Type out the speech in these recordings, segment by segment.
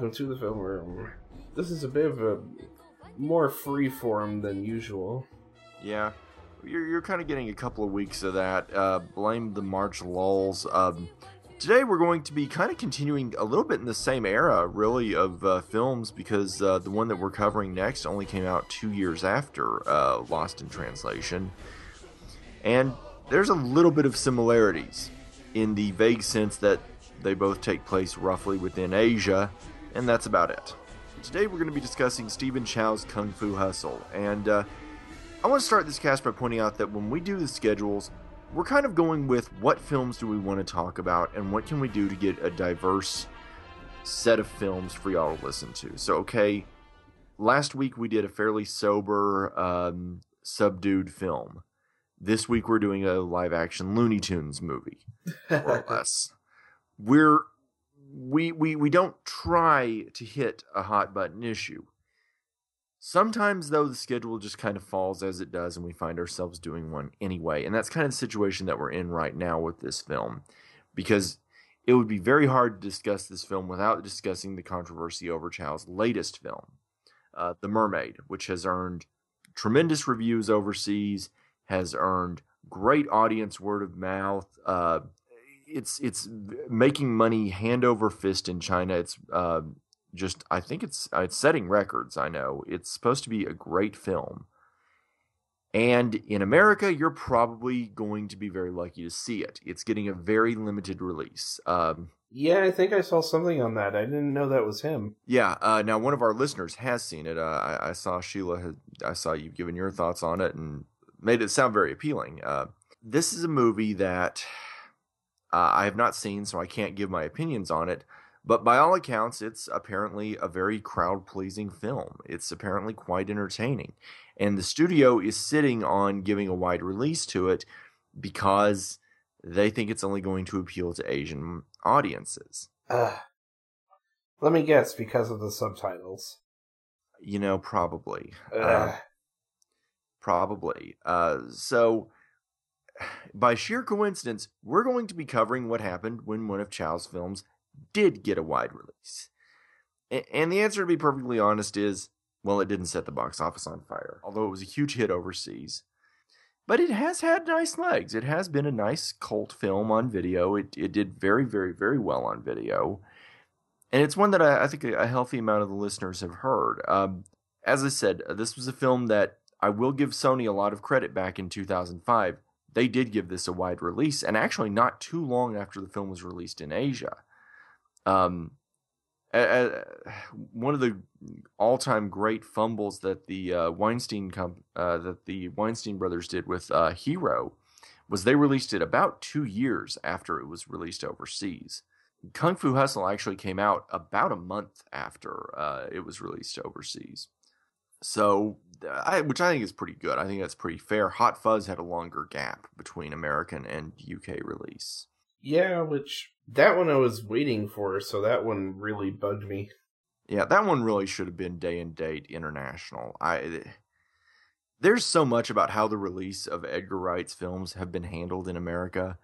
Welcome to the film room. This is a bit of a more free form than usual. Yeah, you're, you're kind of getting a couple of weeks of that. Uh, blame the March lulls. Um, today we're going to be kind of continuing a little bit in the same era, really, of uh, films because uh, the one that we're covering next only came out two years after uh, Lost in Translation. And there's a little bit of similarities in the vague sense that they both take place roughly within Asia, and that's about it. Today we're going to be discussing Stephen Chow's Kung Fu Hustle, and uh, I want to start this cast by pointing out that when we do the schedules, we're kind of going with what films do we want to talk about and what can we do to get a diverse set of films for y'all to listen to. So, okay, last week we did a fairly sober, um, subdued film. This week we're doing a live action Looney Tunes movie, more or less. We're we we we don't try to hit a hot button issue. Sometimes though the schedule just kind of falls as it does and we find ourselves doing one anyway. And that's kind of the situation that we're in right now with this film because it would be very hard to discuss this film without discussing the controversy over Chow's latest film, uh, The Mermaid, which has earned tremendous reviews overseas, has earned great audience word of mouth. Uh, it's it's making money hand over fist in China. It's uh, just I think it's uh, it's setting records. I know it's supposed to be a great film, and in America, you're probably going to be very lucky to see it. It's getting a very limited release. Um, yeah, I think I saw something on that. I didn't know that was him. Yeah. Uh, now, one of our listeners has seen it. Uh, I, I, saw Sheila. Had, I saw you given your thoughts on it and made it sound very appealing. Uh, this is a movie that uh, I have not seen, so I can't give my opinions on it. But by all accounts, it's apparently a very crowd pleasing film. It's apparently quite entertaining. And the studio is sitting on giving a wide release to it because they think it's only going to appeal to Asian audiences. Uh, let me guess, because of the subtitles. You know, probably. Uh, probably. Uh, so by sheer coincidence, we're going to be covering what happened when one of Chow's films did get a wide release. And the answer, to be perfectly honest, is well, it didn't set the box office on fire, although it was a huge hit overseas. But it has had nice legs. It has been a nice cult film on video. It, it did very, very, very well on video. And it's one that I, I think a healthy amount of the listeners have heard. Um, as I said, this was a film that I will give Sony a lot of credit back in 2005 they did give this a wide release, and actually not too long after the film was released in Asia. Um, one of the all-time great fumbles that the uh, Weinstein comp- uh, that the Weinstein brothers did with uh, Hero was they released it about two years after it was released overseas. Kung Fu Hustle actually came out about a month after uh, it was released overseas. So I, which I think is pretty good. I think that's pretty fair. Hot Fuzz had a longer gap between American and UK release. Yeah, which that one I was waiting for, so that one really bugged me. Yeah, that one really should have been day and date international. I eh, there's so much about how the release of Edgar Wright's films have been handled in America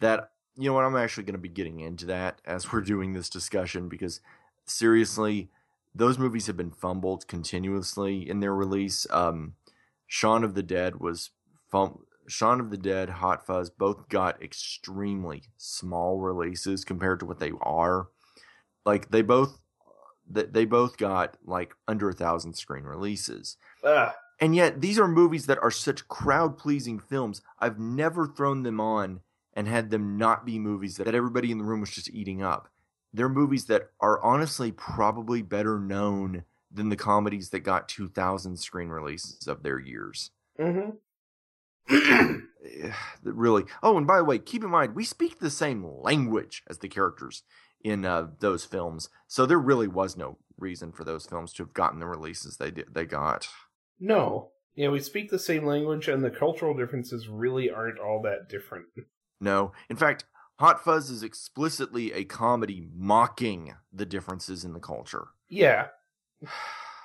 that you know what I'm actually going to be getting into that as we're doing this discussion because seriously those movies have been fumbled continuously in their release. Um, Shaun of the Dead was fum- Shaun of the Dead, Hot Fuzz both got extremely small releases compared to what they are. Like they both they both got like under a thousand screen releases. Ah. And yet these are movies that are such crowd pleasing films. I've never thrown them on and had them not be movies that everybody in the room was just eating up they're movies that are honestly probably better known than the comedies that got 2000 screen releases of their years. Mm-hmm. really. Oh, and by the way, keep in mind we speak the same language as the characters in uh, those films, so there really was no reason for those films to have gotten the releases they did, they got. No, yeah, we speak the same language, and the cultural differences really aren't all that different. No, in fact, Hot Fuzz is explicitly a comedy mocking the differences in the culture. Yeah,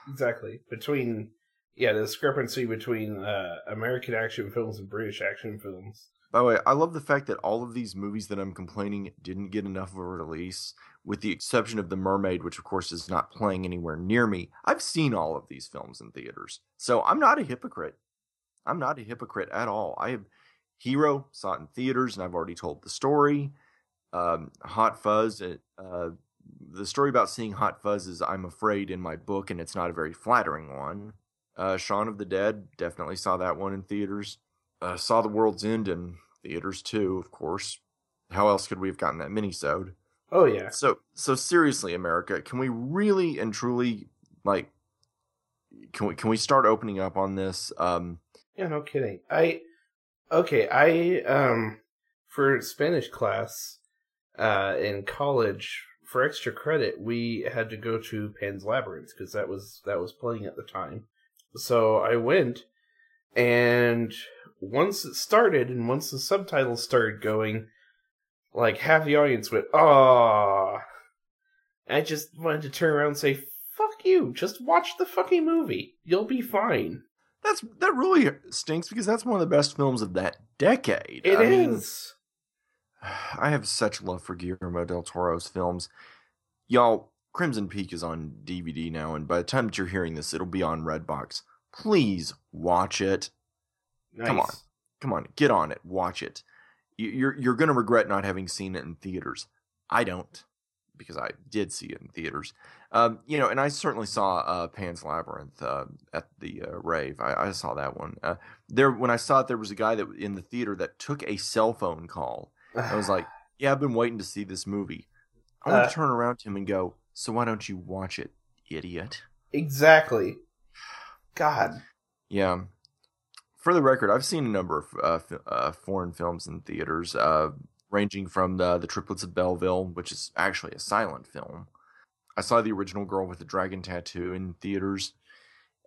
exactly. Between yeah, the discrepancy between uh, American action films and British action films. By the way, I love the fact that all of these movies that I'm complaining didn't get enough of a release, with the exception of The Mermaid, which of course is not playing anywhere near me. I've seen all of these films in theaters, so I'm not a hypocrite. I'm not a hypocrite at all. I have Hero saw it in theaters, and I've already told the story. Um, Hot Fuzz, uh, the story about seeing Hot Fuzz is, I'm afraid, in my book, and it's not a very flattering one. Uh, Shaun of the Dead, definitely saw that one in theaters. Uh, saw The World's End in theaters too, of course. How else could we have gotten that minisode? Oh yeah. So so seriously, America, can we really and truly like can we can we start opening up on this? Um Yeah, no kidding. I okay, I um for Spanish class uh in college for extra credit we had to go to Pan's Labyrinth because that was that was playing at the time. So I went and once it started and once the subtitles started going, like half the audience went, "Ah!" I just wanted to turn around and say, "Fuck you! Just watch the fucking movie. You'll be fine." That's that really stinks because that's one of the best films of that decade. It I is. Mean, I have such love for Guillermo del Toro's films. Y'all, Crimson Peak is on DVD now, and by the time that you're hearing this, it'll be on Redbox. Please watch it. Nice. Come on, come on, get on it, watch it. You're you're gonna regret not having seen it in theaters. I don't, because I did see it in theaters. Um, you know, and I certainly saw uh, Pan's Labyrinth uh, at the uh, rave. I, I, saw that one. Uh, there, when I saw it, there was a guy that in the theater that took a cell phone call. I was like, "Yeah, I've been waiting to see this movie." I want Uh, to turn around to him and go, "So why don't you watch it, idiot?" exactly. God. Yeah. For the record, I've seen a number of uh, f- uh, foreign films in theaters, uh, ranging from the, the Triplets of Belleville, which is actually a silent film. I saw the original Girl with the Dragon Tattoo in theaters,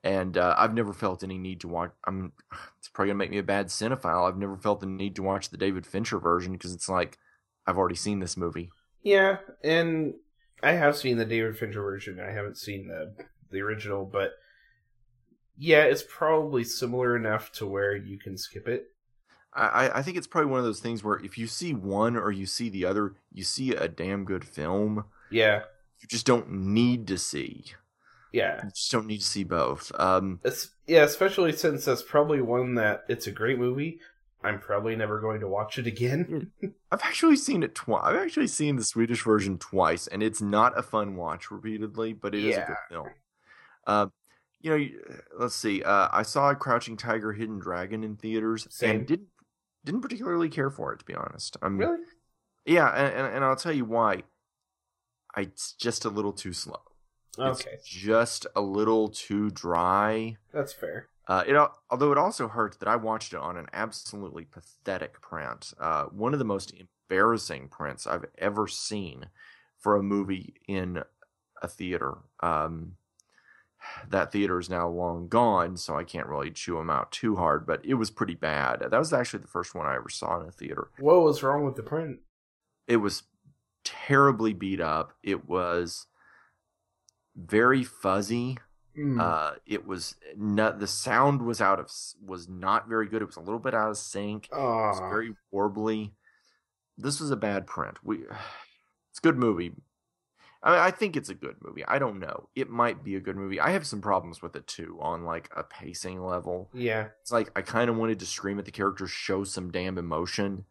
and uh, I've never felt any need to watch. I'm. It's probably gonna make me a bad cinephile. I've never felt the need to watch the David Fincher version because it's like I've already seen this movie. Yeah, and I have seen the David Fincher version. I haven't seen the the original, but yeah, it's probably similar enough to where you can skip it. I, I think it's probably one of those things where if you see one or you see the other, you see a damn good film. Yeah, You just don't need to see. yeah, You just don't need to see both. Um, it's, yeah. Especially since that's probably one that it's a great movie. I'm probably never going to watch it again. I've actually seen it twice. I've actually seen the Swedish version twice, and it's not a fun watch repeatedly, but it is a good film. Uh, you know, let's see. Uh, I saw Crouching Tiger, Hidden Dragon in theaters, Same. and didn't didn't particularly care for it, to be honest. Um, really? Yeah, and, and I'll tell you why. It's just a little too slow. Okay, It's just a little too dry. that's fair. Uh, it although it also hurts that I watched it on an absolutely pathetic print. Uh, one of the most embarrassing prints I've ever seen for a movie in a theater. Um, that theater is now long gone, so I can't really chew them out too hard. But it was pretty bad. That was actually the first one I ever saw in a theater. What was wrong with the print? It was terribly beat up. It was very fuzzy. Hmm. Uh, it was not the sound was out of was not very good. It was a little bit out of sync. It was very warbly. This was a bad print. We, it's a good movie. I, I think it's a good movie. I don't know. It might be a good movie. I have some problems with it too on like a pacing level. yeah, It's like I kind of wanted to scream at the characters, show some damn emotion.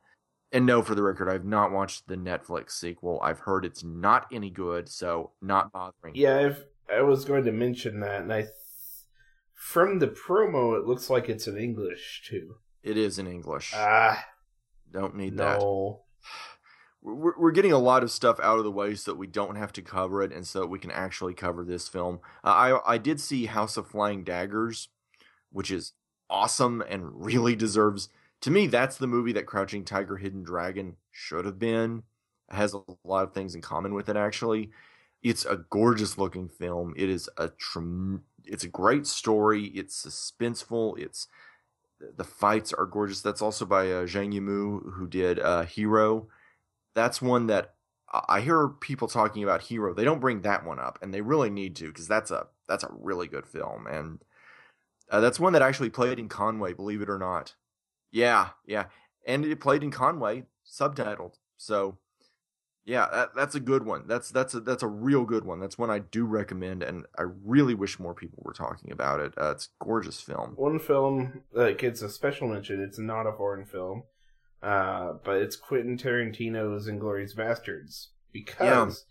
And no, for the record, I've not watched the Netflix sequel. I've heard it's not any good, so not bothering. yeah. I've, I was going to mention that, and I, th- from the promo, it looks like it's in English too. It is in English. Ah, Don't need that. no. we're, we're getting a lot of stuff out of the way so that we don't have to cover it and so that we can actually cover this film. Uh, I I did see House of Flying Daggers, which is awesome and really deserves. To me, that's the movie that Crouching Tiger, Hidden Dragon should have been. It has a lot of things in common with it. Actually, it's a gorgeous looking film. It is a It's a great story. It's suspenseful. It's the fights are gorgeous. That's also by uh, Zhang Yimou, who did uh, Hero that's one that I I hear people talking about Hero. They don't bring that one up, and they really need to because that's a that's a really good film, and uh, that's one that actually played in Conway. Believe it or not, yeah, yeah. and it played in Conway, subtitled. So, yeah, that, that's a good one. That's that's a that's a real good one. That's one I do recommend, and I really wish more people were talking about it. Uh, it's a gorgeous film. One film that gets a special mention. It's not a foreign film, uh, but it's Quentin Tarantino's *Inglourious Basterds* because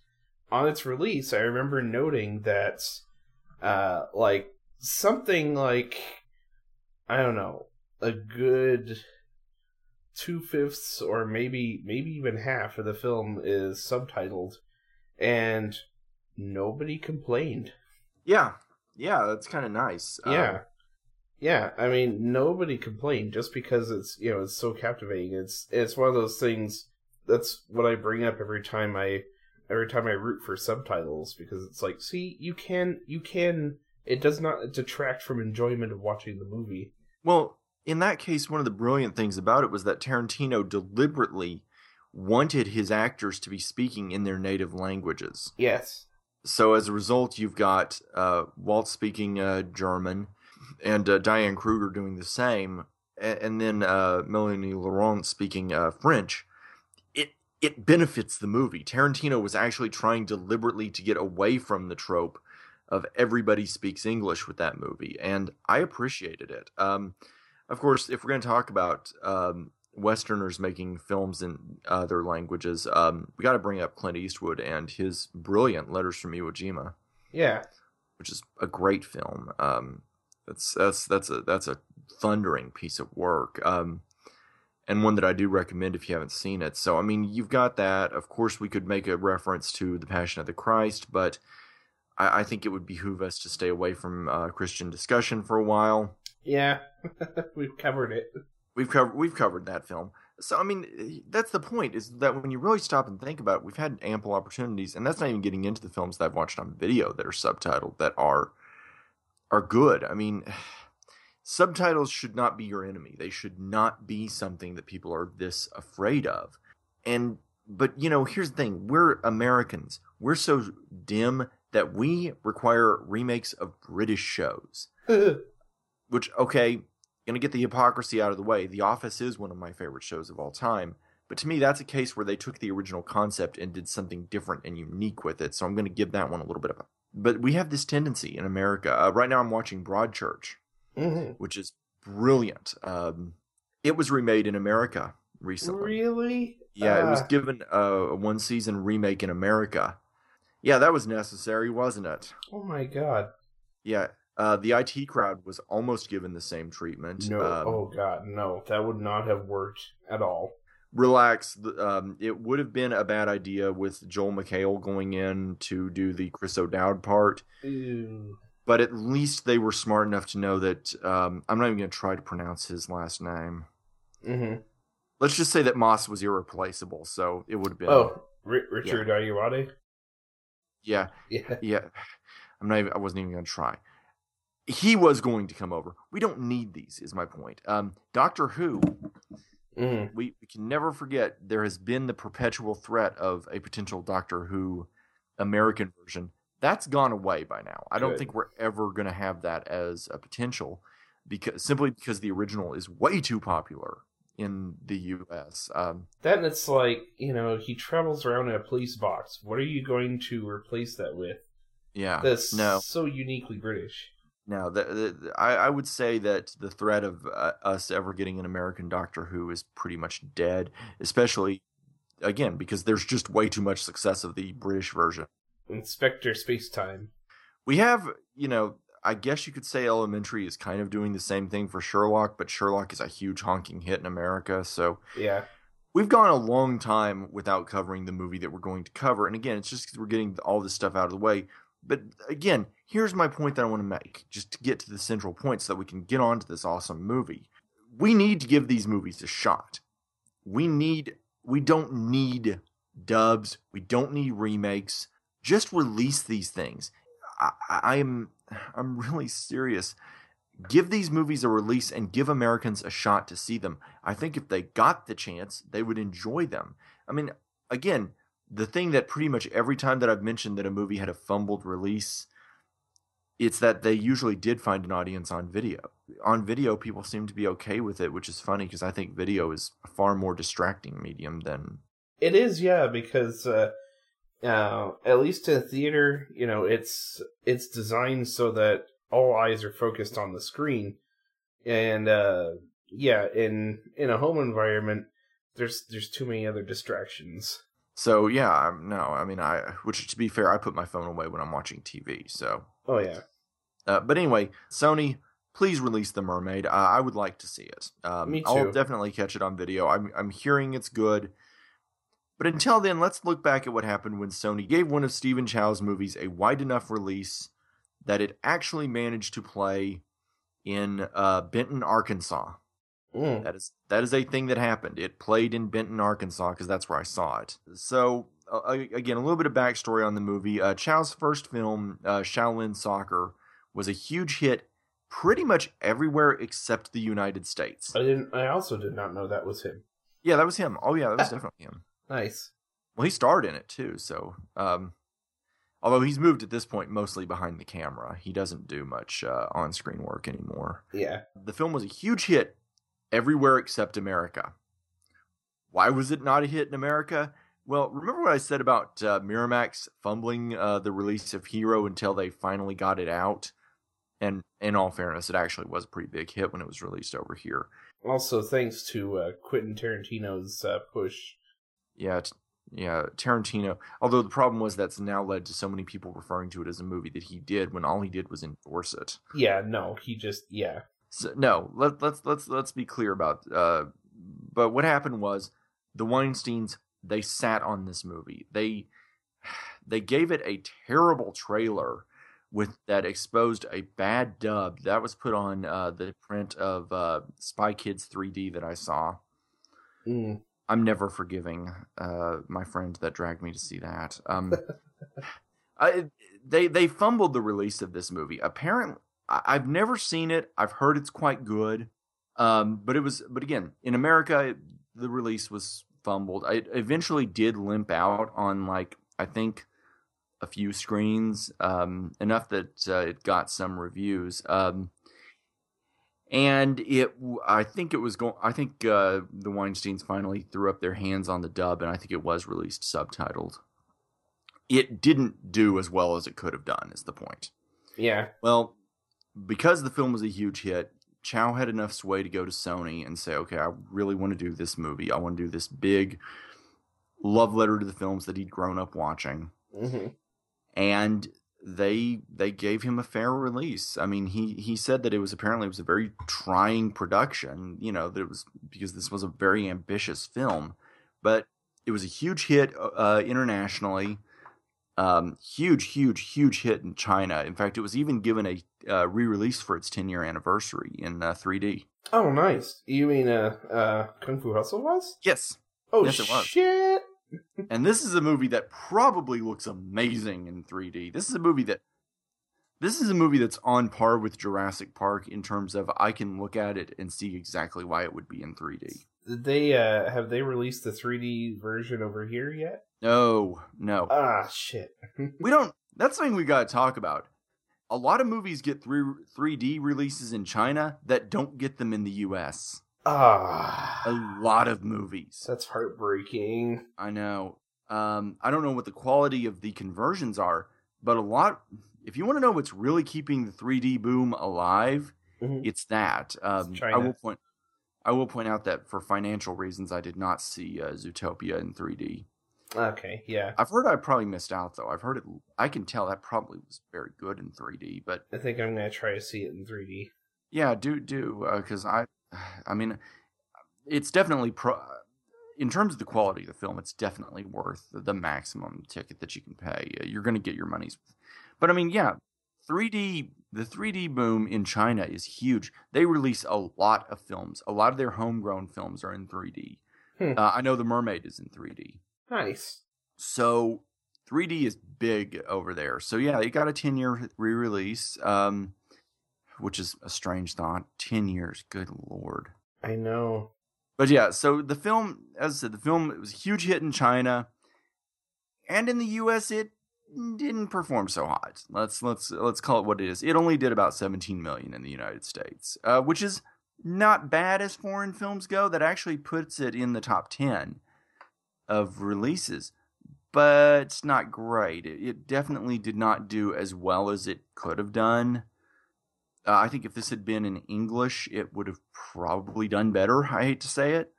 yeah. on its release, I remember noting that, uh, like something like I don't know, a good two fifths or maybe maybe even half of the film is subtitled, and nobody complained. Yeah, yeah, that's kind of nice. Yeah, um, yeah. I mean, nobody complained just because it's you know it's so captivating. It's it's one of those things. That's what I bring up every time I every time I root for subtitles because it's like, see, you can you can. It does not detract from enjoyment of watching the movie. Well, in that case, one of the brilliant things about it was that Tarantino deliberately wanted his actors to be speaking in their native languages. Yes. So as a result, you've got uh, Waltz speaking uh, German, and uh, Diane Kruger doing the same, and, and then uh, Melanie Laurent speaking uh, French. It it benefits the movie. Tarantino was actually trying deliberately to get away from the trope of everybody speaks English with that movie, and I appreciated it. Um, of course, if we're going to talk about um, Westerners making films in other languages, um, we got to bring up Clint Eastwood and his brilliant Letters from Iwo Jima. Yeah, which is a great film. Um, that's that's that's a that's a thundering piece of work. Um, and one that I do recommend if you haven't seen it. So, I mean, you've got that. Of course, we could make a reference to the Passion of the Christ, but I, I think it would behoove us to stay away from uh, Christian discussion for a while. Yeah, we've covered it. We've covered we've covered that film. So I mean, that's the point is that when you really stop and think about it, we've had ample opportunities, and that's not even getting into the films that I've watched on video that are subtitled that are are good. I mean, subtitles should not be your enemy. They should not be something that people are this afraid of. And but you know, here's the thing: we're Americans. We're so dim that we require remakes of British shows. which okay, gonna get the hypocrisy out of the way. The Office is one of my favorite shows of all time, but to me, that's a case where they took the original concept and did something different and unique with it. So I'm gonna give that one a little bit of a. But we have this tendency in America. Uh, right now, I'm watching Broadchurch, mm-hmm. which is brilliant. Um, it was remade in America recently. Really? Yeah, uh... it was uh. given a one season remake in America. Yeah, that was necessary, wasn't it? Oh my god. Yeah, uh, the IT crowd was almost given the same treatment. No, um, oh god, no, that would not have worked at all. Relax. Um, it would have been a bad idea with Joel McHale going in to do the Chris O'Dowd part. Ew. But at least they were smart enough to know that um, I'm not even going to try to pronounce his last name. Mm-hmm. Let's just say that Moss was irreplaceable, so it would have been. Oh, R- Richard yeah. Ayoade. Yeah, yeah, yeah. I'm not. Even, I wasn't even going to try he was going to come over. We don't need these, is my point. Um, Doctor Who, mm-hmm. we, we can never forget there has been the perpetual threat of a potential Doctor Who American version. That's gone away by now. I Good. don't think we're ever going to have that as a potential, because simply because the original is way too popular in the U.S. Um, then it's like you know he travels around in a police box. What are you going to replace that with? Yeah, that's no. so uniquely British. Now, the, the, I, I, would say that the threat of uh, us ever getting an American Doctor Who is pretty much dead, especially, again, because there's just way too much success of the British version. Inspector Spacetime. We have, you know, I guess you could say Elementary is kind of doing the same thing for Sherlock, but Sherlock is a huge honking hit in America, so. Yeah. We've gone a long time without covering the movie that we're going to cover. And again, it's just because we're getting all this stuff out of the way. But again, here's my point that I want to make, just to get to the central point so that we can get on to this awesome movie. We need to give these movies a shot. We need we don't need dubs, we don't need remakes. Just release these things. I, I am I'm really serious. Give these movies a release and give Americans a shot to see them. I think if they got the chance, they would enjoy them. I mean, again, the thing that pretty much every time that I've mentioned that a movie had a fumbled release, it's that they usually did find an audience on video. On video, people seem to be okay with it, which is funny because I think video is a far more distracting medium than. It is, yeah, because uh, uh, at least in theater, you know, it's it's designed so that all eyes are focused on the screen, and uh, yeah, in in a home environment, there's there's too many other distractions. So yeah, I'm, no, I mean I, which to be fair, I put my phone away when I'm watching TV. So Oh yeah, Uh, but anyway, Sony, please release the Mermaid. Uh, I would like to see it. Um, Me I'll definitely catch it on video. I'm I'm hearing it's good. But until then, let's look back at what happened when Sony gave one of Stephen Chow's movies a wide enough release that it actually managed to play in uh, Benton, Arkansas. Mm. That is that is a thing that happened. It played in Benton, Arkansas, because that's where I saw it. So uh, again, a little bit of backstory on the movie. Uh, Chow's first film, uh, Shaolin Soccer, was a huge hit, pretty much everywhere except the United States. I didn't. I also did not know that was him. Yeah, that was him. Oh yeah, that was definitely him. Nice. Well, he starred in it too. So, um, although he's moved at this point mostly behind the camera, he doesn't do much uh, on-screen work anymore. Yeah. The film was a huge hit everywhere except America. Why was it not a hit in America? Well, remember what I said about uh, Miramax fumbling uh, the release of Hero until they finally got it out? And in all fairness, it actually was a pretty big hit when it was released over here. Also, thanks to uh, Quentin Tarantino's uh, push. Yeah, t- yeah, Tarantino. Although the problem was that's now led to so many people referring to it as a movie that he did when all he did was endorse it. Yeah. No, he just. Yeah. So, no, let, let's let's let's be clear about. Uh, but what happened was the Weinstein's they sat on this movie. They they gave it a terrible trailer with that exposed a bad dub that was put on uh, the print of uh, Spy Kids 3D that I saw. Mm. I'm never forgiving uh, my friend that dragged me to see that. Um, I, they they fumbled the release of this movie. Apparently, I- I've never seen it. I've heard it's quite good, um, but it was. But again, in America, it, the release was fumbled. I eventually did limp out on like I think a few screens, um, enough that uh, it got some reviews. Um, and it, I think it was going. I think uh, the Weinstein's finally threw up their hands on the dub, and I think it was released subtitled. It didn't do as well as it could have done. Is the point? Yeah. Well, because the film was a huge hit, Chow had enough sway to go to Sony and say, "Okay, I really want to do this movie. I want to do this big love letter to the films that he'd grown up watching." hmm and they they gave him a fair release. I mean, he he said that it was apparently it was a very trying production. You know that it was because this was a very ambitious film, but it was a huge hit uh, internationally. Um, huge, huge, huge hit in China. In fact, it was even given a uh, re-release for its 10 year anniversary in uh, 3D. Oh, nice. You mean uh, uh, Kung Fu Hustle was? Yes, Oh Yes, it was. shit! and this is a movie that probably looks amazing in 3D. This is a movie that this is a movie that's on par with Jurassic Park in terms of I can look at it and see exactly why it would be in 3D. Did they uh, have they released the 3D version over here yet? No, no. Ah, shit. we don't that's something we got to talk about. A lot of movies get 3 3D releases in China that don't get them in the US. Ah, A lot of movies. that's heartbreaking. I know. Um, I don't know what the quality of the conversions are, but a lot. If you want to know what's really keeping the 3D boom alive, Mhm. it's that. Um, I China. will point. I will point out that for financial reasons, I did not see uh, Zootopia in 3D. Okay, yeah. I've heard I probably missed out though. I've heard it. I can tell that probably was very good in 3D, but I think I'm gonna try to see it in 3D. yeah, do do because I, I mean, it's definitely pro. In terms of the quality of the film, it's definitely worth the, maximum ticket that you can pay. Uh, You're going to get your money's. But I mean, yeah, 3D. The 3D boom in China is huge. They release a lot of films. A lot of their homegrown films are in 3D. Hmm. Uh, I know The Mermaid is in 3D. Nice. So 3D is big over there. So yeah, it got a 10 year re-release, um, which is a strange thought. 10 years, good lord. I know. But yeah, so the film, as I said, the film it was a huge hit in China, and in the U.S. it didn't perform so hot. Let's let's let's call it what it is. It only did about 17 million in the United States, uh, which is not bad as foreign films go. That actually puts it in the top 10 of releases, but it's not great. It, it definitely did not do as well as it could have done. Uh, I think if this had been in English, it would have probably done better. I hate to say it.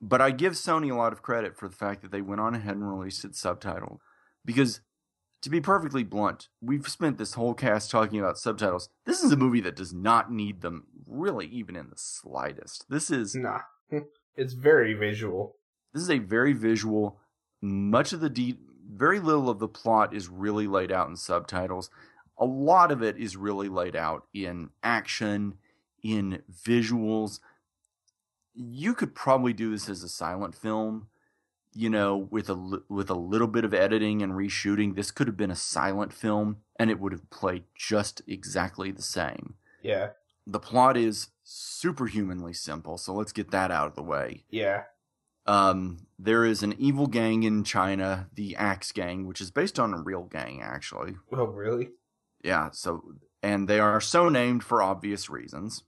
But I give Sony a lot of credit for the fact that they went on ahead and released it subtitled. Because, to be perfectly blunt, we've spent this whole cast talking about subtitles. This is a movie that does not need them, really, even in the slightest. This is. Nah. it's very visual. This is a very visual. Much of the de- very little of the plot is really laid out in subtitles. A lot of it is really laid out in action, in visuals. You could probably do this as a silent film, you know, with a with a little bit of editing and reshooting. This could have been a silent film, and it would have played just exactly the same. Yeah. The plot is superhumanly simple, so let's get that out of the way. Yeah. Um, there is an evil gang in China, the Axe Gang, which is based on a real gang, actually. Oh, really? Yeah, so, and they are so named for obvious reasons.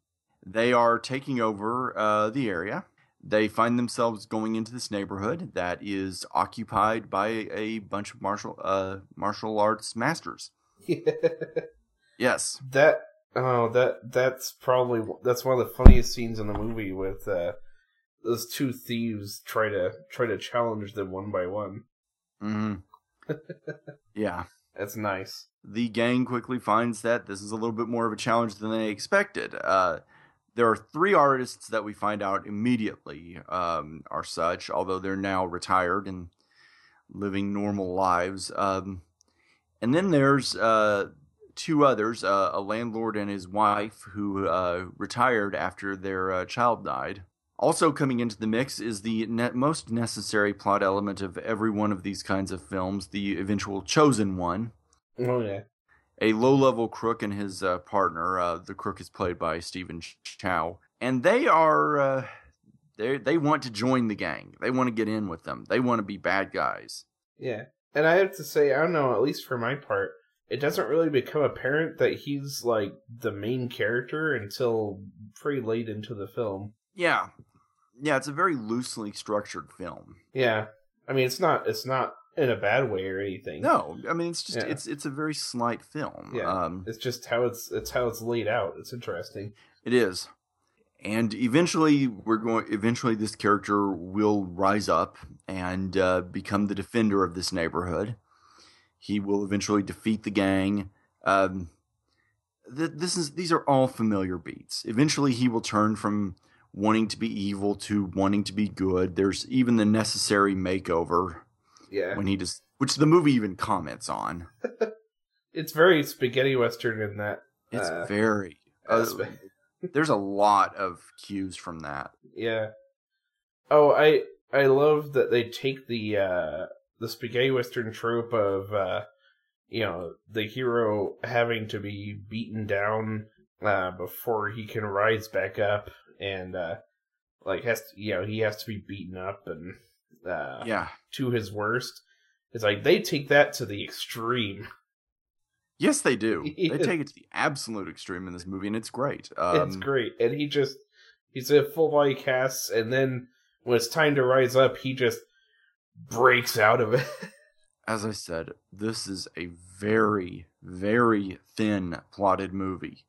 They are taking over uh, the area. They find themselves going into this neighborhood that is occupied by a bunch of martial uh, martial arts masters. yes. That oh that that's probably that's one of the funniest scenes in the movie with uh, those two thieves try to try to challenge them one by one. hmm yeah. That's nice. The gang quickly finds that this is a little bit more of a challenge than they expected. Uh, there are three artists that we find out immediately um, are such, although they're now retired and living normal lives. Um, and then there's uh, two others uh, a landlord and his wife who uh, retired after their uh, child died. Also, coming into the mix is the ne- most necessary plot element of every one of these kinds of films the eventual chosen one. Oh, yeah. A low level crook and his uh, partner. Uh, the crook is played by Stephen Chow. And they are. Uh, they they want to join the gang. They want to get in with them. They want to be bad guys. Yeah. And I have to say, I don't know, at least for my part, it doesn't really become apparent that he's like the main character until pretty late into the film. Yeah. Yeah, it's a very loosely structured film. Yeah. I mean, it's not it's not in a bad way or anything. No, I mean it's just Yeah. it's it's a very slight film. Yeah. Um, It's just how it's it's how it's laid out. It's interesting. It is. And eventually, we're going. Eventually, this character will rise up and uh, become the defender of this neighborhood. He will eventually defeat the gang. Um, th- this is these are all familiar beats. Eventually, he will turn from wanting to be evil to wanting to be good. There's even the necessary makeover Yeah. when he does, which the movie even comments on. It's very spaghetti western in that. It's Uh, very. Uh, there's a lot of cues from that. Yeah. Oh, I I love that they take the uh the spaghetti western trope of uh you know, the hero having to be beaten down uh before he can rise back up and uh like has to, you know, he has to be beaten up and uh Yeah. to his worst. It's like they take that to the extreme. Yes, they do. They take it to the absolute extreme in this movie, and it's great. Um, it's great. And he just he's a full body cast and then when it's time to rise up, he just breaks out of it. As I said, this is a very, very thin plotted movie.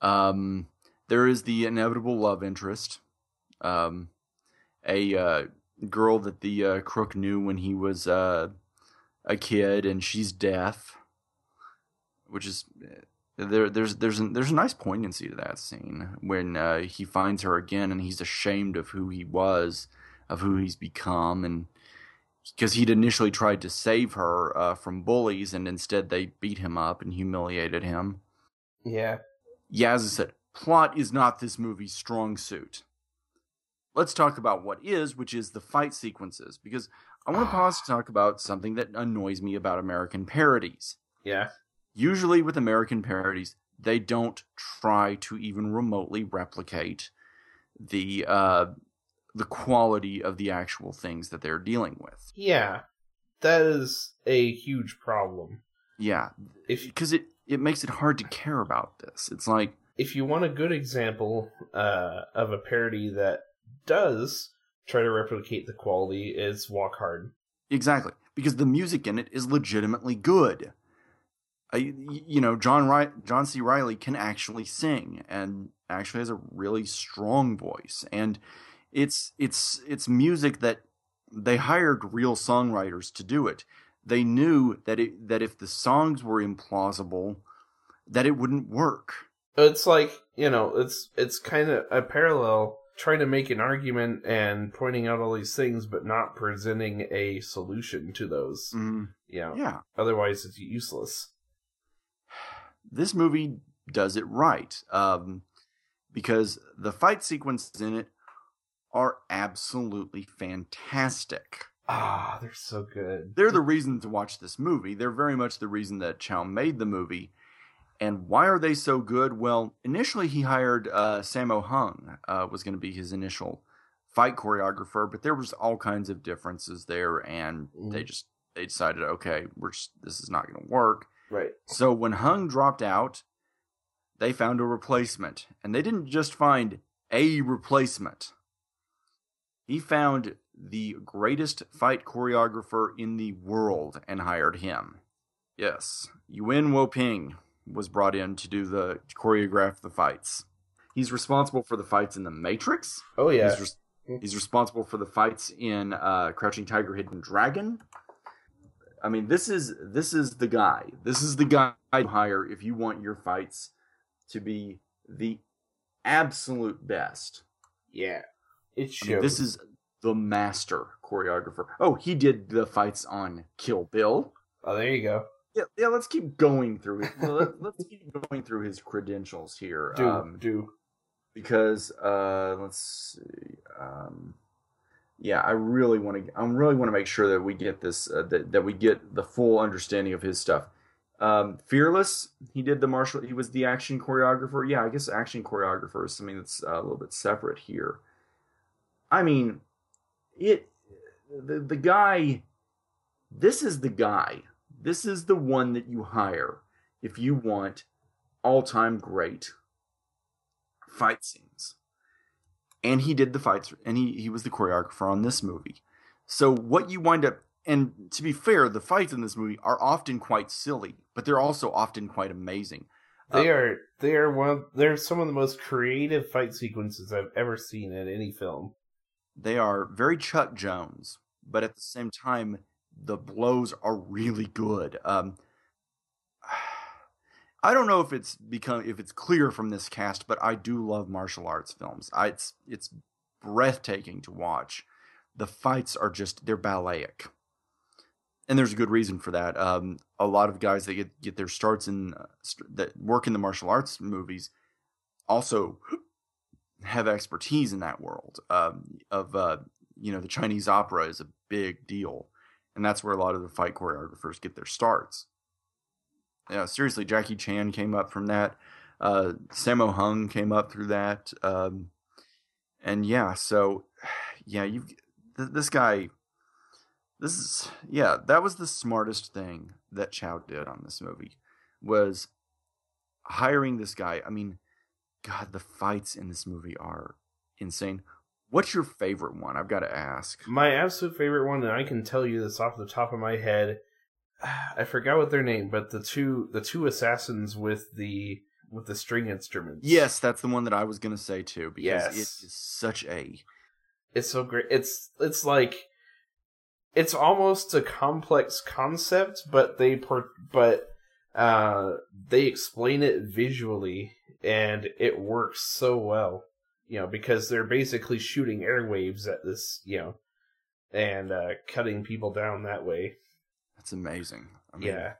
Um, there is the inevitable love interest, um, a uh, girl that the uh, crook knew when he was uh, a kid, and she's deaf, which is there. There's there's an, there's a nice poignancy to that scene when uh, he finds her again, and he's ashamed of who he was, of who he's become, and because he'd initially tried to save her uh, from bullies, and instead they beat him up and humiliated him. yeah. Yeah, as I said, plot is not this movie's strong suit. Let's talk about what is, which is the fight sequences, because I want to pause to talk about something that annoys me about American parodies. Yeah. Usually, with American parodies, they don't try to even remotely replicate the uh, the quality of the actual things that they're dealing with. Yeah. that is a huge problem. Yeah, If because it it makes it hard to care about this. It's like if you want a good example uh, of a parody that does try to replicate the quality, is Walk Hard. exactly because the music in it is legitimately good. I, you know, John John C. Reilly can actually sing and actually has a really strong voice, and it's it's it's music that they hired real songwriters to do it. They knew that it that if the songs were implausible, that it wouldn't work. It's like you know, it's it's kind of a parallel trying to make an argument and pointing out all these things, but not presenting a solution to those. Mm, know, yeah, otherwise it's useless. this movie does it right um, because the fight sequences in it are absolutely fantastic. Ah, they're so good. They're the reason to watch this movie. They're very much the reason that Chow made the movie. And why are they so good? Well, initially he hired uh, Sammo Hung uh, was going to be his initial fight choreographer, but there was all kinds of differences there, and they Mhm. just they decided, okay, we're just, this is not going to work. Right. So when Hung dropped out, they found a replacement. And they didn't just find a replacement. He found the greatest fight choreographer in the world and hired him. Yes, Yuen Woo-ping was brought in to do the choreograph the fights. He's responsible for the fights in The Matrix. Oh yeah. He's, res- he's responsible for the fights in uh, Crouching Tiger, Hidden Dragon. I mean, this is this is the guy. This is the guy you hire if you want your fights to be the absolute best. yeah. It I mean, this is the master choreographer. Oh, he did the fights on Kill Bill. Oh, there you go. Yeah, yeah. Let's keep going through. Let, let's keep going through his credentials here. Do Um, do. because uh let's see um yeah i really want to i really want to make sure that we get this uh, that, that we get the full understanding of his stuff um fearless he did the martial he was the action choreographer yeah i guess action choreographer is something that's uh, a little bit separate here i mean it the, the guy this is the guy this is the one that you hire if you want all-time great fight scenes. And he did the fights and he, he was the choreographer on this movie. So what you wind up and to be fair, the fights in this movie are often quite silly, but they're also often quite amazing. They uh, are they are one of, they're some of the most creative fight sequences I've ever seen in any film. They are very Chuck Jones, but at the same time, the blows are really good. Um, I don't know if it's become if it's clear from this cast, but I do love martial arts films. I, it's it's breathtaking to watch. The fights are just they're balletic, and there's a good reason for that. Um, a lot of guys that get get their starts in uh, st- that work in the martial arts movies also have expertise in that world. Um, of uh, you know, the Chinese opera is a big deal, and that's where a lot of the fight choreographers get their starts. Yeah, seriously, Jackie Chan came up from that. Uh, Sammo Hung came up through that, um, and yeah, so yeah, you th- this guy. This is yeah, that was the smartest thing that Chow did on this movie was hiring this guy. I mean, God, the fights in this movie are insane. What's your favorite one? I've got to ask. My absolute favorite one, and I can tell you this off the top of my head. I forgot what their name, but the two the two assassins with the with the string instruments. Yes, that's the one that I was going to say too because Yes. it is such a it's so great. It's it's like it's almost a complex concept, but they per, but uh they explain it visually and it works so well. You know, because they're basically shooting airwaves at this, you know, and uh cutting people down that way. that's amazing. I mean, yeah.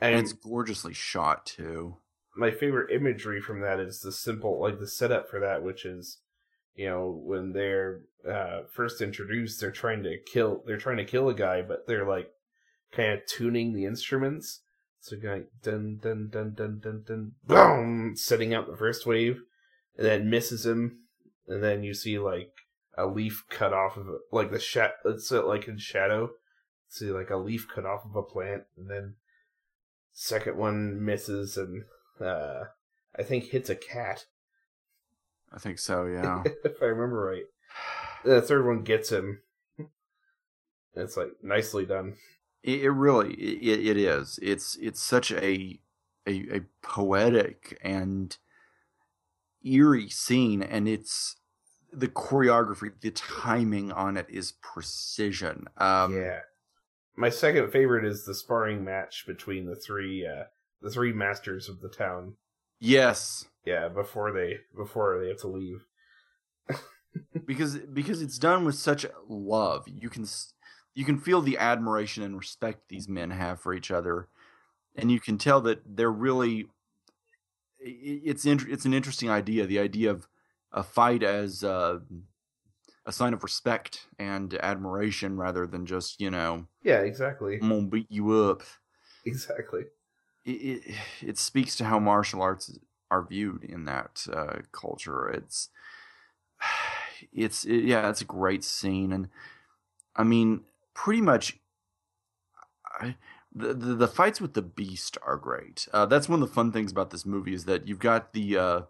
and And it's gorgeously shot too. my favorite imagery from that is the simple like the setup for that which is you know when they're uh first introduced they're trying to kill they're trying to kill a guy but they're like kind of tuning the instruments so going dun dun dun dun dun dun boom setting out the first wave and then misses him and then you see like a leaf cut off of it like the shat it's uh, like in shadow see like a leaf cut off of a plant, and then second one misses and uh, I think hits a cat. I think so. Yeah, if I remember right. The third one gets him. It's like nicely done. It, it really it, it is. It's it's such a a, a poetic and eerie scene, and it's the choreography, the timing on it is precision. Um, yeah, my second favorite is the sparring match between the three uh, the three masters of the town. Yes. Yeah, before they before they have to leave. because because it's done with such love. You can you can feel the admiration and respect these men have for each other, and you can tell that they're really. It's it's an interesting idea. The idea of a fight as uh, a sign of respect and admiration, rather than just you know. Yeah, exactly. I'm gonna beat you up. Exactly. It it, it speaks to how martial arts are viewed in that uh, culture. It's it's it, yeah, it's a great scene, and I mean, pretty much. I, the, the, the fights with the beast are great. Uh, that's one of the fun things about this movie is that you've got the uh,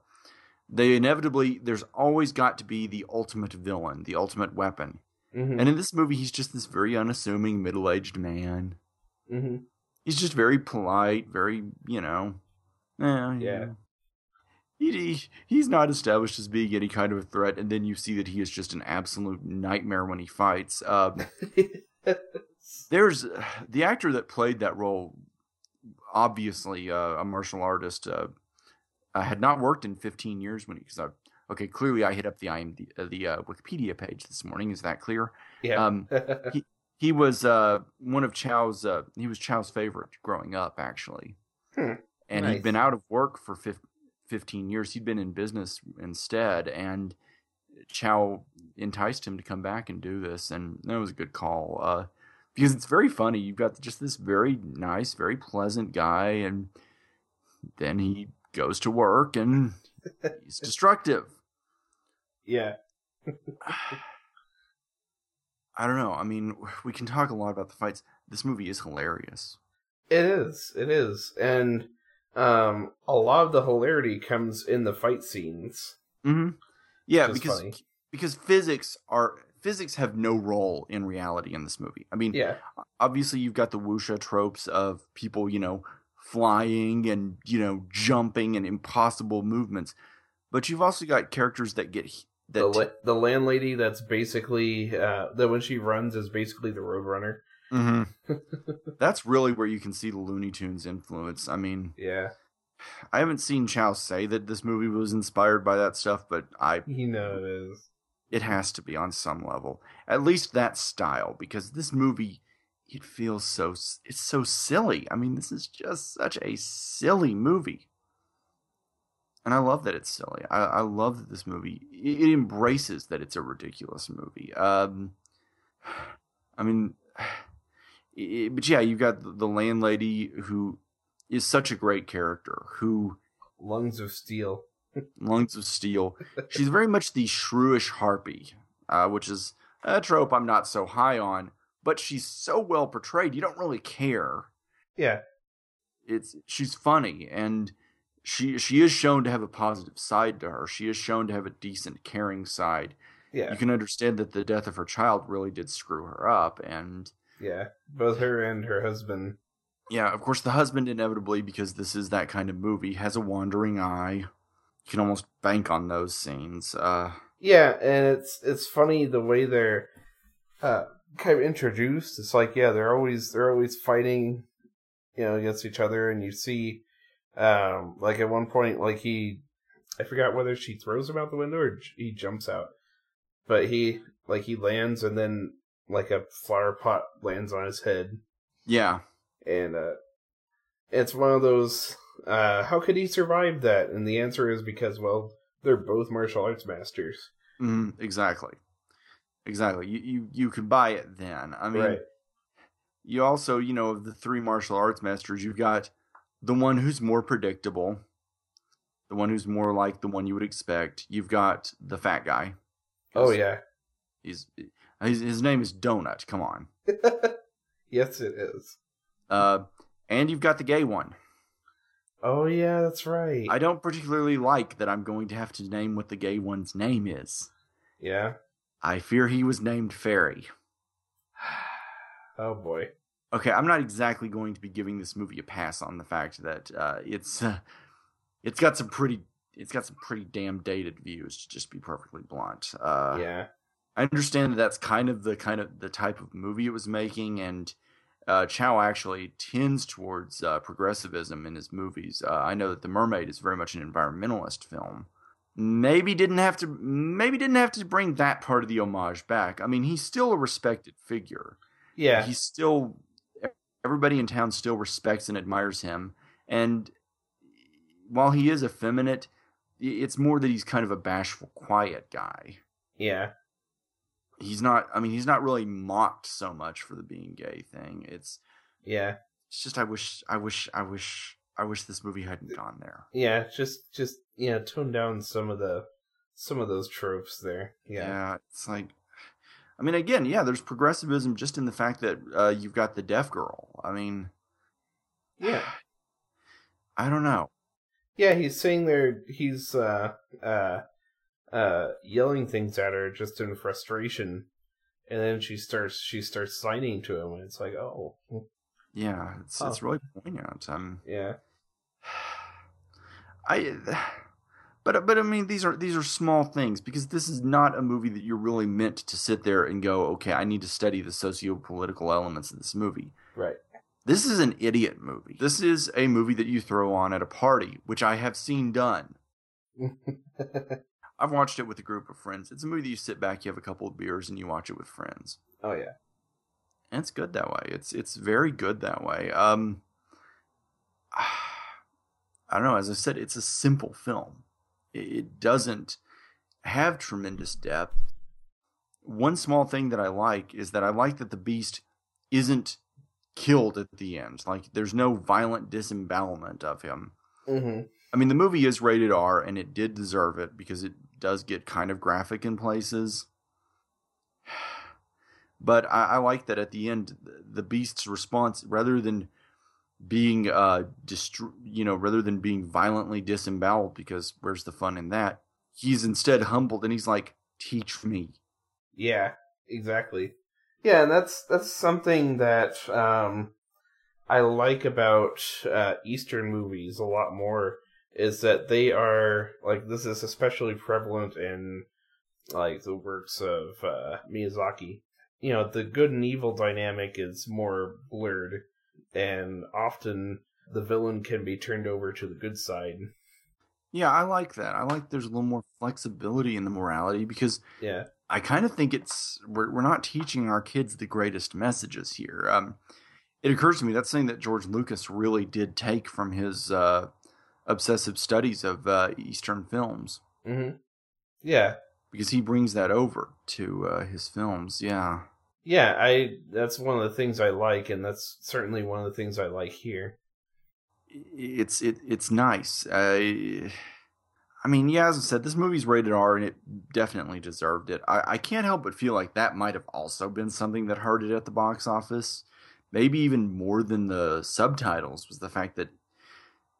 they inevitably there's always got to be the ultimate villain, the ultimate weapon. Mm-hmm. And in this movie, he's just this very unassuming middle aged man. Mm-hmm. He's just very polite, very you know, eh, yeah he, he's not established as being any kind of a threat, and then you see that he is just an absolute nightmare when he fights. Uh, there's the actor that played that role, obviously uh, a martial artist. Uh, had not worked in 15 years when he because I okay clearly I hit up the IMD, uh, the uh, Wikipedia page this morning. Is that clear? Yeah. Um, he he was uh, one of Chow's. he was Chow's favorite growing up, actually. Hmm. And nice. he'd been out of work for 15, 15 years. He'd been in business instead, and Chow enticed him to come back and do this, and that was a good call. Uh, because it's very funny. You've got just this very nice, very pleasant guy, and then he goes to work and he's destructive. Yeah. I don't know. I mean, we can talk a lot about the fights. This movie is hilarious. It is. It is. And um, a lot of the hilarity comes in the fight scenes. Mm-hmm. Yeah, because funny. because physics are physics have no role in reality in this movie. I mean, yeah, obviously you've got the wuxia tropes of people, you know, flying and you know jumping and impossible movements, but you've also got characters that get that the, la- the landlady that's basically uh, that when she runs is basically the roadrunner. Mm-hmm. That's really where you can see the Looney Tunes influence. I mean, yeah, I haven't seen Chow say that this movie was inspired by that stuff, but I you know it is. It has to be on some level, at least that style, because this movie it feels so it's so silly. I mean, this is just such a silly movie, and I love that it's silly. I, I love that this movie it, it embraces that it's a ridiculous movie. Um, I mean but yeah, you've got the landlady who is such a great character. Who lungs of steel, lungs of steel. She's very much the shrewish harpy, uh, which is a trope I'm not so high on. But she's so well portrayed, you don't really care. Yeah, it's she's funny and she she is shown to have a positive side to her. She is shown to have a decent, caring side. Yeah, you can understand that the death of her child really did screw her up, and yeah, both her and her husband. Yeah, of course, the husband inevitably, because this is that kind of movie, has a wandering eye. You can almost bank on those scenes. Uh, yeah, and it's it's funny the way they're uh, kind of introduced. It's like yeah, they're always they're always fighting, you know, against each other, and you see, um, like at one point, like he, I forgot whether she throws him out the window or he jumps out, but he like he lands and then like a flower pot lands on his head. Yeah. And uh it's one of those uh how could he survive that? And the answer is because well, they're both martial arts masters. Mm, exactly. Exactly. You you you can buy it then. I mean right. you also, you know, of the three martial arts masters, you've got the one who's more predictable, the one who's more like the one you would expect. You've got the fat guy. Oh yeah. He's his, his name is Donut. Come on. Yes, it is. Uh, and you've got the gay one. Oh yeah, that's right. I don't particularly like that I'm going to have to name what the gay one's name is. Yeah. I fear he was named Fairy. Oh boy. Okay, I'm not exactly going to be giving this movie a pass on the fact that uh, it's uh, it's got some pretty it's got some pretty damn dated views to just be perfectly blunt. Uh, yeah. I understand that that's kind of the kind of the type of movie it was making, and uh, Chow actually tends towards uh, progressivism in his movies. Uh, I know that The Mermaid is very much an environmentalist film. Maybe didn't have to. Maybe didn't have to bring that part of the homage back. I mean, he's still a respected figure. Yeah. He's still. Everybody in town still respects and admires him, and while he is effeminate, it's more that he's kind of a bashful, quiet guy Yeah. he's not i mean he's not really mocked so much for the being gay thing it's Yeah. it's just i wish i wish i wish i wish this movie hadn't gone there Yeah. Just just yeah, tone down some of the some of those tropes there. Yeah. it's like i mean again yeah there's progressivism just in the fact that uh, you've got the deaf girl i mean Yeah. i don't know Yeah, he's saying there he's uh uh uh yelling things at her just in frustration. And then she starts she starts signing to him and it's like, oh yeah it's Oh. it's really poignant um yeah. I, but but I mean these are these are small things because this is not a movie that you're really meant to sit there and go, okay, I need to study the socio-political elements of this movie. Right. This is an idiot movie. This is a movie that you throw on at a party, which I have seen done. I've watched it with a group of friends. It's a movie that you sit back, you have a couple of beers, and you watch it with friends. oh yeah. And it's good that way. It's it's very good that way. Um, I don't know. As I said, it's a simple film. It, it doesn't have tremendous depth. One small thing that I like is that I like that the beast isn't killed at the end. Like there's no violent disembowelment of him. Mm-hmm. I mean, the movie is rated R, and it did deserve it because it does get kind of graphic in places. But I, I like that at the end, the beast's response, rather than being, uh, distr- you know, rather than being violently disemboweled, because where's the fun in that? He's instead humbled, and he's like, "Teach me." Yeah, exactly. Yeah, and that's that's something that um I like about uh Eastern movies a lot more is that they are like this is especially prevalent in like the works of uh Miyazaki. You know, the good and evil dynamic is more blurred and often the villain can be turned over to the good side. Yeah, I like that. I like there's a little more flexibility in the morality because Yeah. I kind of think it's we're we're not teaching our kids the greatest messages here. Um, it occurs to me that's something that George Lucas really did take from his uh, obsessive studies of uh, Eastern films Mhm. Yeah. because he brings that over to uh, his films. Yeah, Yeah, I that's one of the things I like and that's certainly one of the things I like here. it's it it's nice. I I mean, yeah, as I said, this movie's rated R and it definitely deserved it. I, I can't help but feel like that might have also been something that hurt it at the box office. Maybe even more than the subtitles was the fact that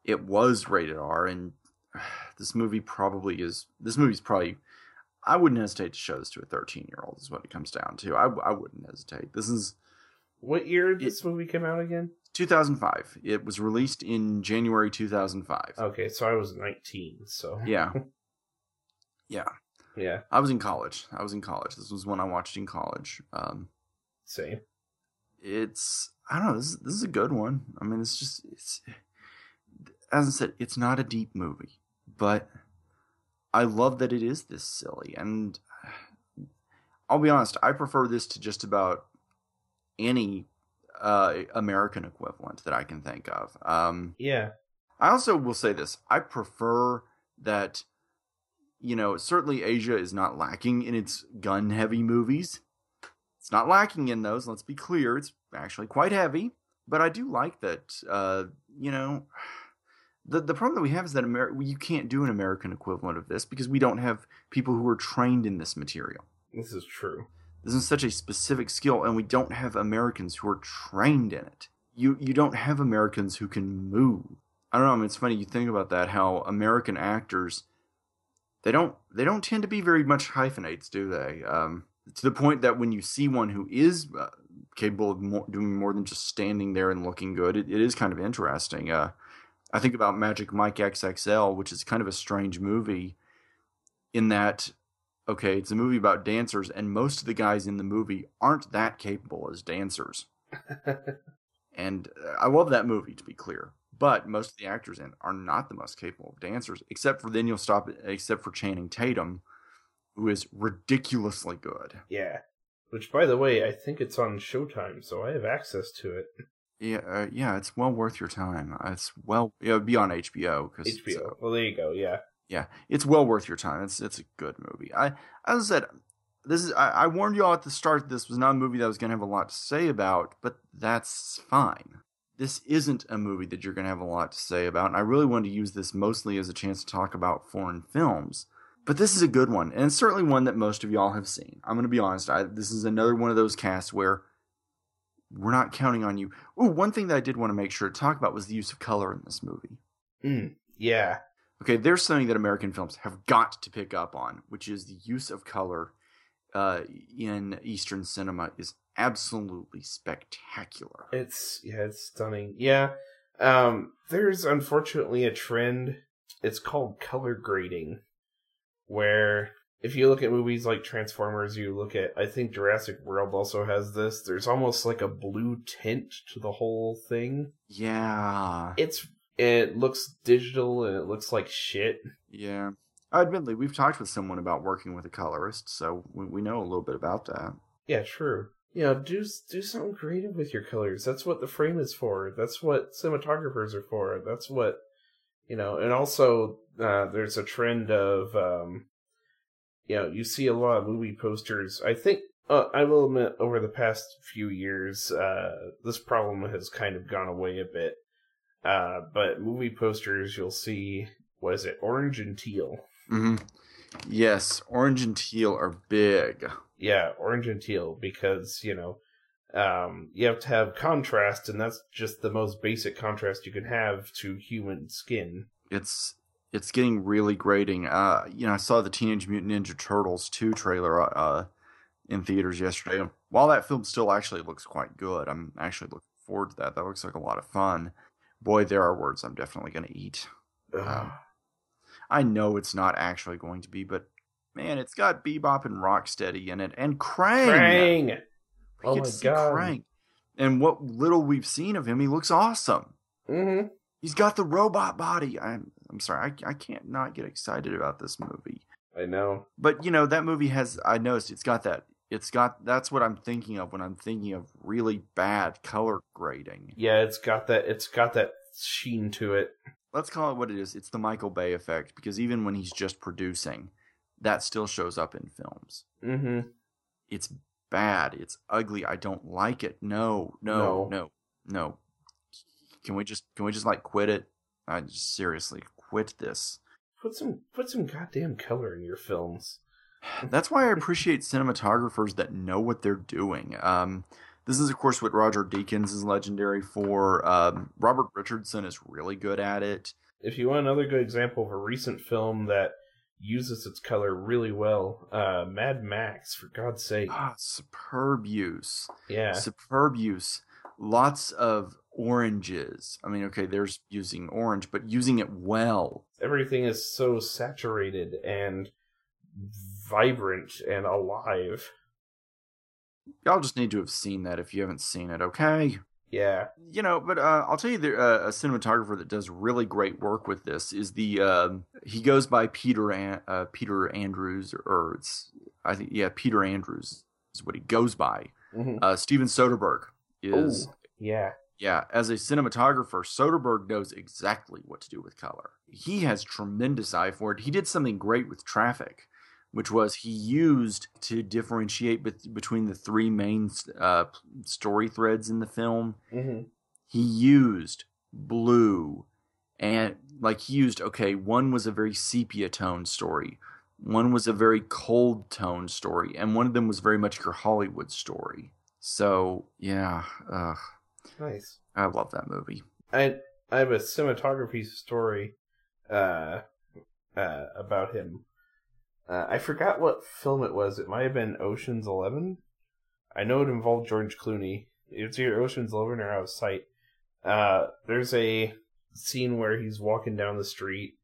it was rated R and this movie probably is this movie's probably I wouldn't hesitate to show this to a 13 year old is what it comes down to. I, I wouldn't hesitate. This is What year did this movie come out again? 2005. It was released in January 2005. Okay, so I was 19, so Yeah. Yeah. yeah, I was in college. I was in college. This was when I watched in college. Um, same. it's I don't know. This this is a good one. I mean, it's just it's as I said, it's not a deep movie, but I love that it is this silly. And I'll be honest, I prefer this to just about any uh, American equivalent that I can think of. Um, Yeah, I also will say this. I prefer that, you know, certainly Asia is not lacking in its gun heavy movies. It's not lacking in those, let's be clear. It's actually quite heavy. But I do like that, uh, you know, the, the problem that we have is that Amer- you can't do an American equivalent of this because we don't have people who are trained in this material. this is true. This is such a specific skill, and we don't have Americans who are trained in it. You you don't have Americans who can move. I don't know. I mean, it's funny you think about that. How American actors they don't they don't tend to be very much hyphenates, do they? Um, to the point that when you see one who is uh, capable of more, doing more than just standing there and looking good, it, it is kind of interesting. Uh, I think about Magic Mike XXL, which is kind of a strange movie in that okay, it's a movie about dancers, and most of the guys in the movie aren't that capable as dancers. and uh, I love that movie, to be clear. But most of the actors in it are not the most capable of dancers, except for then you'll stop, except for Channing Tatum, who is ridiculously good. Yeah. Which, by the way, I think it's on Showtime, so I have access to it. Yeah, uh, yeah, it's well worth your time. It's well, yeah, it'd be on HBO because HBO. Uh, well, there you go. Yeah, yeah, it's well worth your time. It's it's a good movie. I as I said, this is I, I warned you all at the start. This was not a movie that I was going to have a lot to say about, but that's fine. This isn't a movie that you're going to have a lot to say about, and I really wanted to use this mostly as a chance to talk about foreign films. But this is a good one, and it's certainly one that most of y'all have seen. I'm going to be honest. I, this is another one of those casts where we're not counting on you. Oh, one thing that I did want to make sure to talk about was the use of color in this movie. Mm, yeah, Okay, there's something that American films have got to pick up on, which is the use of color uh, in Eastern cinema is absolutely spectacular. It's yeah, it's stunning. Yeah, um, there's unfortunately a trend. It's called color grading, where if you look at movies like Transformers, you look at I think Jurassic World also has this. There's almost like a blue tint to the whole thing. Yeah, it's it looks digital and it looks like shit. Yeah. Admittedly, we've talked with someone about working with a colorist, so we, we know a little bit about that. Yeah, true. You know, do do something creative with your colors. That's what the frame is for. That's what cinematographers are for. That's what you know. And also, uh, there's a trend of, um, you know, you see a lot of movie posters. I think uh, I will admit, over the past few years, uh, this problem has kind of gone away a bit. Uh, but movie posters, you'll see, was it orange and teal? Mm-hmm. Yes, orange and teal are big. Yeah, orange and teal because you know um, you have to have contrast, and that's just the most basic contrast you can have to human skin. It's it's getting really grating. Uh, you know, I saw the Teenage Mutant Ninja Turtles two trailer uh, in theaters yesterday. While that film still actually looks quite good, I'm actually looking forward to that. That looks like a lot of fun boy, there are words I'm definitely going to eat. Um, I know it's not actually going to be, but man, it's got Bebop and Rocksteady in it, and Krang. Krang. We oh my god, Krang. And what little we've seen of him, he looks awesome. Mm-hmm. He's got the robot body. I'm I'm sorry, I I can't not get excited about this movie. I know, but you know that movie has. I noticed it's got that it's got that's what I'm thinking of when I'm thinking of really bad color grading. Yeah, it's got that it's got that sheen to it. Let's call it what it is. It's the Michael Bay effect because even when he's just producing, that still shows up in films. Mm-hmm. It's bad. It's ugly. I don't like it. No, no, no, no, no. Can we just can we just like quit it? I just seriously quit this. Put some put some goddamn color in your films. That's why I appreciate cinematographers that know what they're doing. Um, this is, of course, what Roger Deakins is legendary for. Um, Robert Richardson is really good at it. If you want another good example of a recent film that uses its color really well, uh, Mad Max, for God's sake. Ah, superb use. Yeah. Superb use. Lots of oranges. I mean, okay, there's using orange, but using it well. Everything is so saturated and vibrant and alive. Y'all just need to have seen that if you haven't seen it, okay? Yeah. You know, but uh, I'll tell you, the, uh, a cinematographer that does really great work with this is the uh, he goes by Peter An- uh, Peter Andrews, or it's I think yeah Peter Andrews is what he goes by. Mm-hmm. Uh, Steven Soderbergh is Ooh, yeah yeah as a cinematographer, Soderbergh knows exactly what to do with color. He has tremendous eye for it. He did something great with Traffic which was he used to differentiate be- between the three main uh, story threads in the film. Mm-hmm. He used blue, and like he used okay, one was a very sepia tone story, one was a very cold tone story, and one of them was very much your Hollywood story. So yeah, uh, Nice. I love that movie. I I have a cinematography story uh, uh, about him. Uh, I forgot what film it was. It might have been Ocean's Eleven. I know it involved George Clooney. It's either Ocean's Eleven or Out of Sight. Uh, there's a scene where he's walking down the street,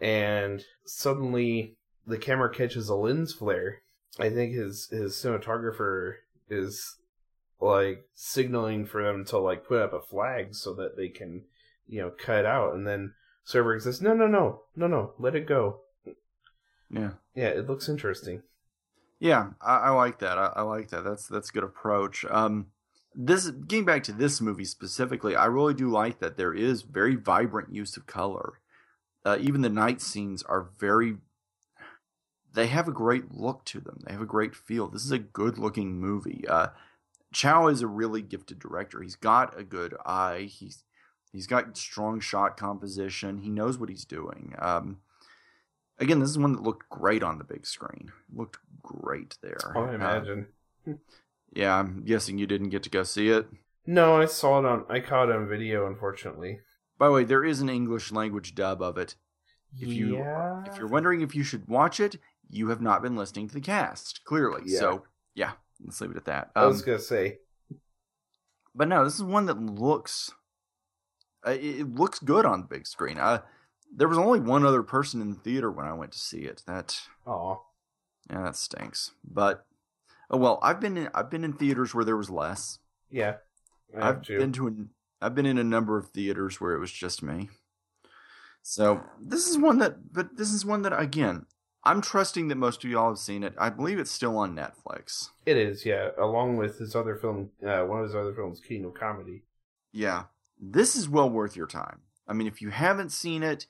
and suddenly the camera catches a lens flare. I think his his cinematographer is like signaling for them to like put up a flag so that they can you know cut out and then server says no no no no no let it go Yeah. yeah it looks interesting Yeah, I, I like that. I, I like that. That's that's a good approach. Um, this getting back to this movie specifically, I really do like that there is very vibrant use of color. Uh, even the night scenes are very. They have a great look to them. They have a great feel. This is a good looking movie. Uh, Chow is a really gifted director. He's got a good eye. He's he's got strong shot composition. He knows what he's doing. Um, again, this is one that looked great on the big screen. Looked great there. i Uh, imagine yeah, I'm guessing you didn't get to go see it. no i saw it on i caught it on video unfortunately By the way, there is an English language dub of it. If you yeah if you're wondering if you should watch it, you have not been listening to the cast, clearly. Yeah. So yeah, let's leave it at that. i was Um, gonna say but no, this is one that looks uh, it, looks good on the big screen. Uh, there was only one other person in the theater when I went to see it. That oh yeah, that stinks. But oh well, I've been in, I've been in theaters where there was less. yeah I have I've to. been to an, I've been in a number of theaters where it was just me. So this is one that, but this is one that again, I'm trusting that most of y'all have seen it. I believe it's still on Netflix. it is yeah along with his other film uh, one of his other films King of Comedy Yeah, this is well worth your time. I mean, if you haven't seen it,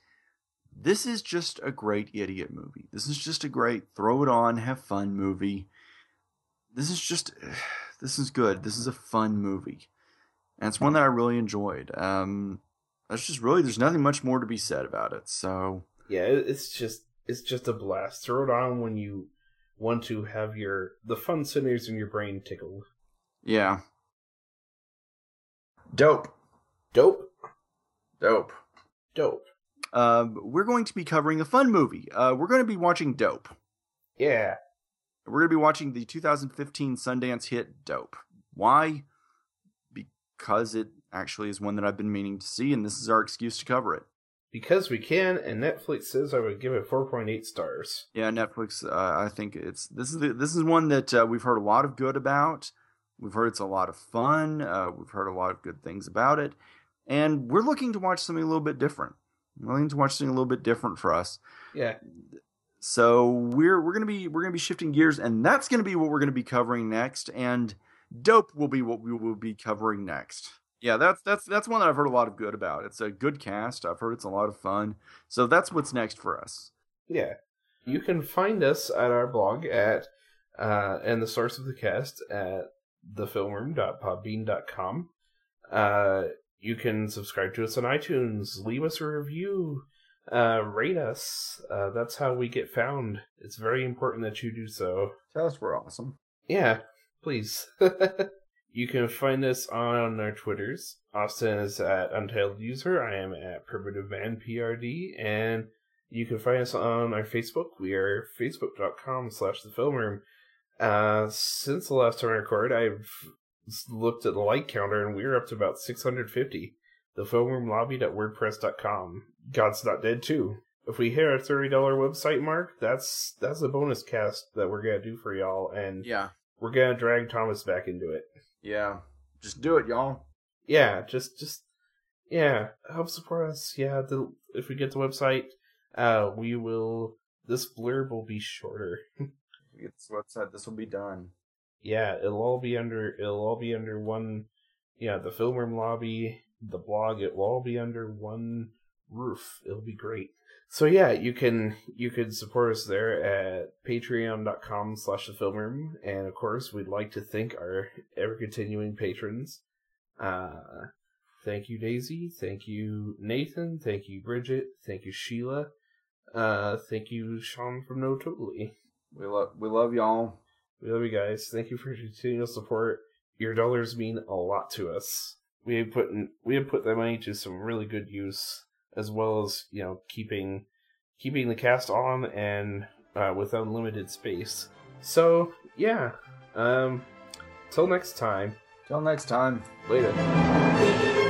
this is just a great idiot movie. This is just a great throw it on, have fun movie. This is just, this is good. This is a fun movie, and it's one that I really enjoyed. Um, that's just really, there's nothing much more to be said about it. So yeah it's just it's just a blast throw it on when you want to have your the fun centers in your brain tickled yeah, dope, dope dope. dope Um, we're going to be covering a fun movie. Uh, we're going to be watching Dope. yeah We're going to be watching the 2015 Sundance hit Dope. Why? Because it actually is one that I've been meaning to see, and this is our excuse to cover it. Because we can and netflix says i would give it 4.8 stars Yeah, Netflix. Uh, I think it's this is the, this is one that uh, we've heard a lot of good about. We've heard it's a lot of fun. Uh, we've heard a lot of good things about it, and we're looking to watch something a little bit different. We're looking to watch something a little bit different for us. yeah So we're we're gonna be we're gonna be shifting gears, and that's gonna be what we're gonna be covering next. And dope will be what we will be covering next. Yeah, that's that's that's one that I've heard a lot of good about. It's a good cast. I've heard it's a lot of fun. So that's what's next for us. Yeah. You can find us at our blog at uh and the source of the cast at thefilmroom.podbean.com. Uh you can subscribe to us on iTunes, leave us a review, uh rate us. Uh that's how we get found. It's very important that you do so. Tell us we're awesome. Yeah, please. you can find us on our Twitters. Austin is at Untitled User. I am at Primitive Man PRD. And you can find us on our Facebook. We are facebook.com slash the film room. Uh, since the last time I recorded, I've looked at the like counter and we're up to about 650. The film room lobby.wordpress.com. God's Not Dead too. If we hit our $30 website mark, that's that's a bonus cast that we're gonna do for y'all, and Yeah, we're gonna drag Thomas back into it. Yeah. Just do it, y'all. Yeah, just just yeah, help support us. Yeah, the, if we get the website, uh, we will. This blurb will be shorter. Get this website. This will be done. yeah, it'll all be under. It'll all be under one. Yeah, the film room lobby, the blog. It will all be under one roof. It'll be great. So yeah, you can you can support us there at patreon.com slash the film room. And of course we'd like to thank our ever continuing patrons. Uh thank you Daisy, thank you Nathan, thank you Bridget, thank you Sheila, Uh, thank you, Sean from No Totally. We love we love y'all. We love you guys. Thank you for your continual support. Your dollars mean a lot to us. We have put in, we have put that money to some really good use, as well as you know keeping keeping the cast on and uh, with unlimited space. So yeah, um, till next time. Till next time. Later.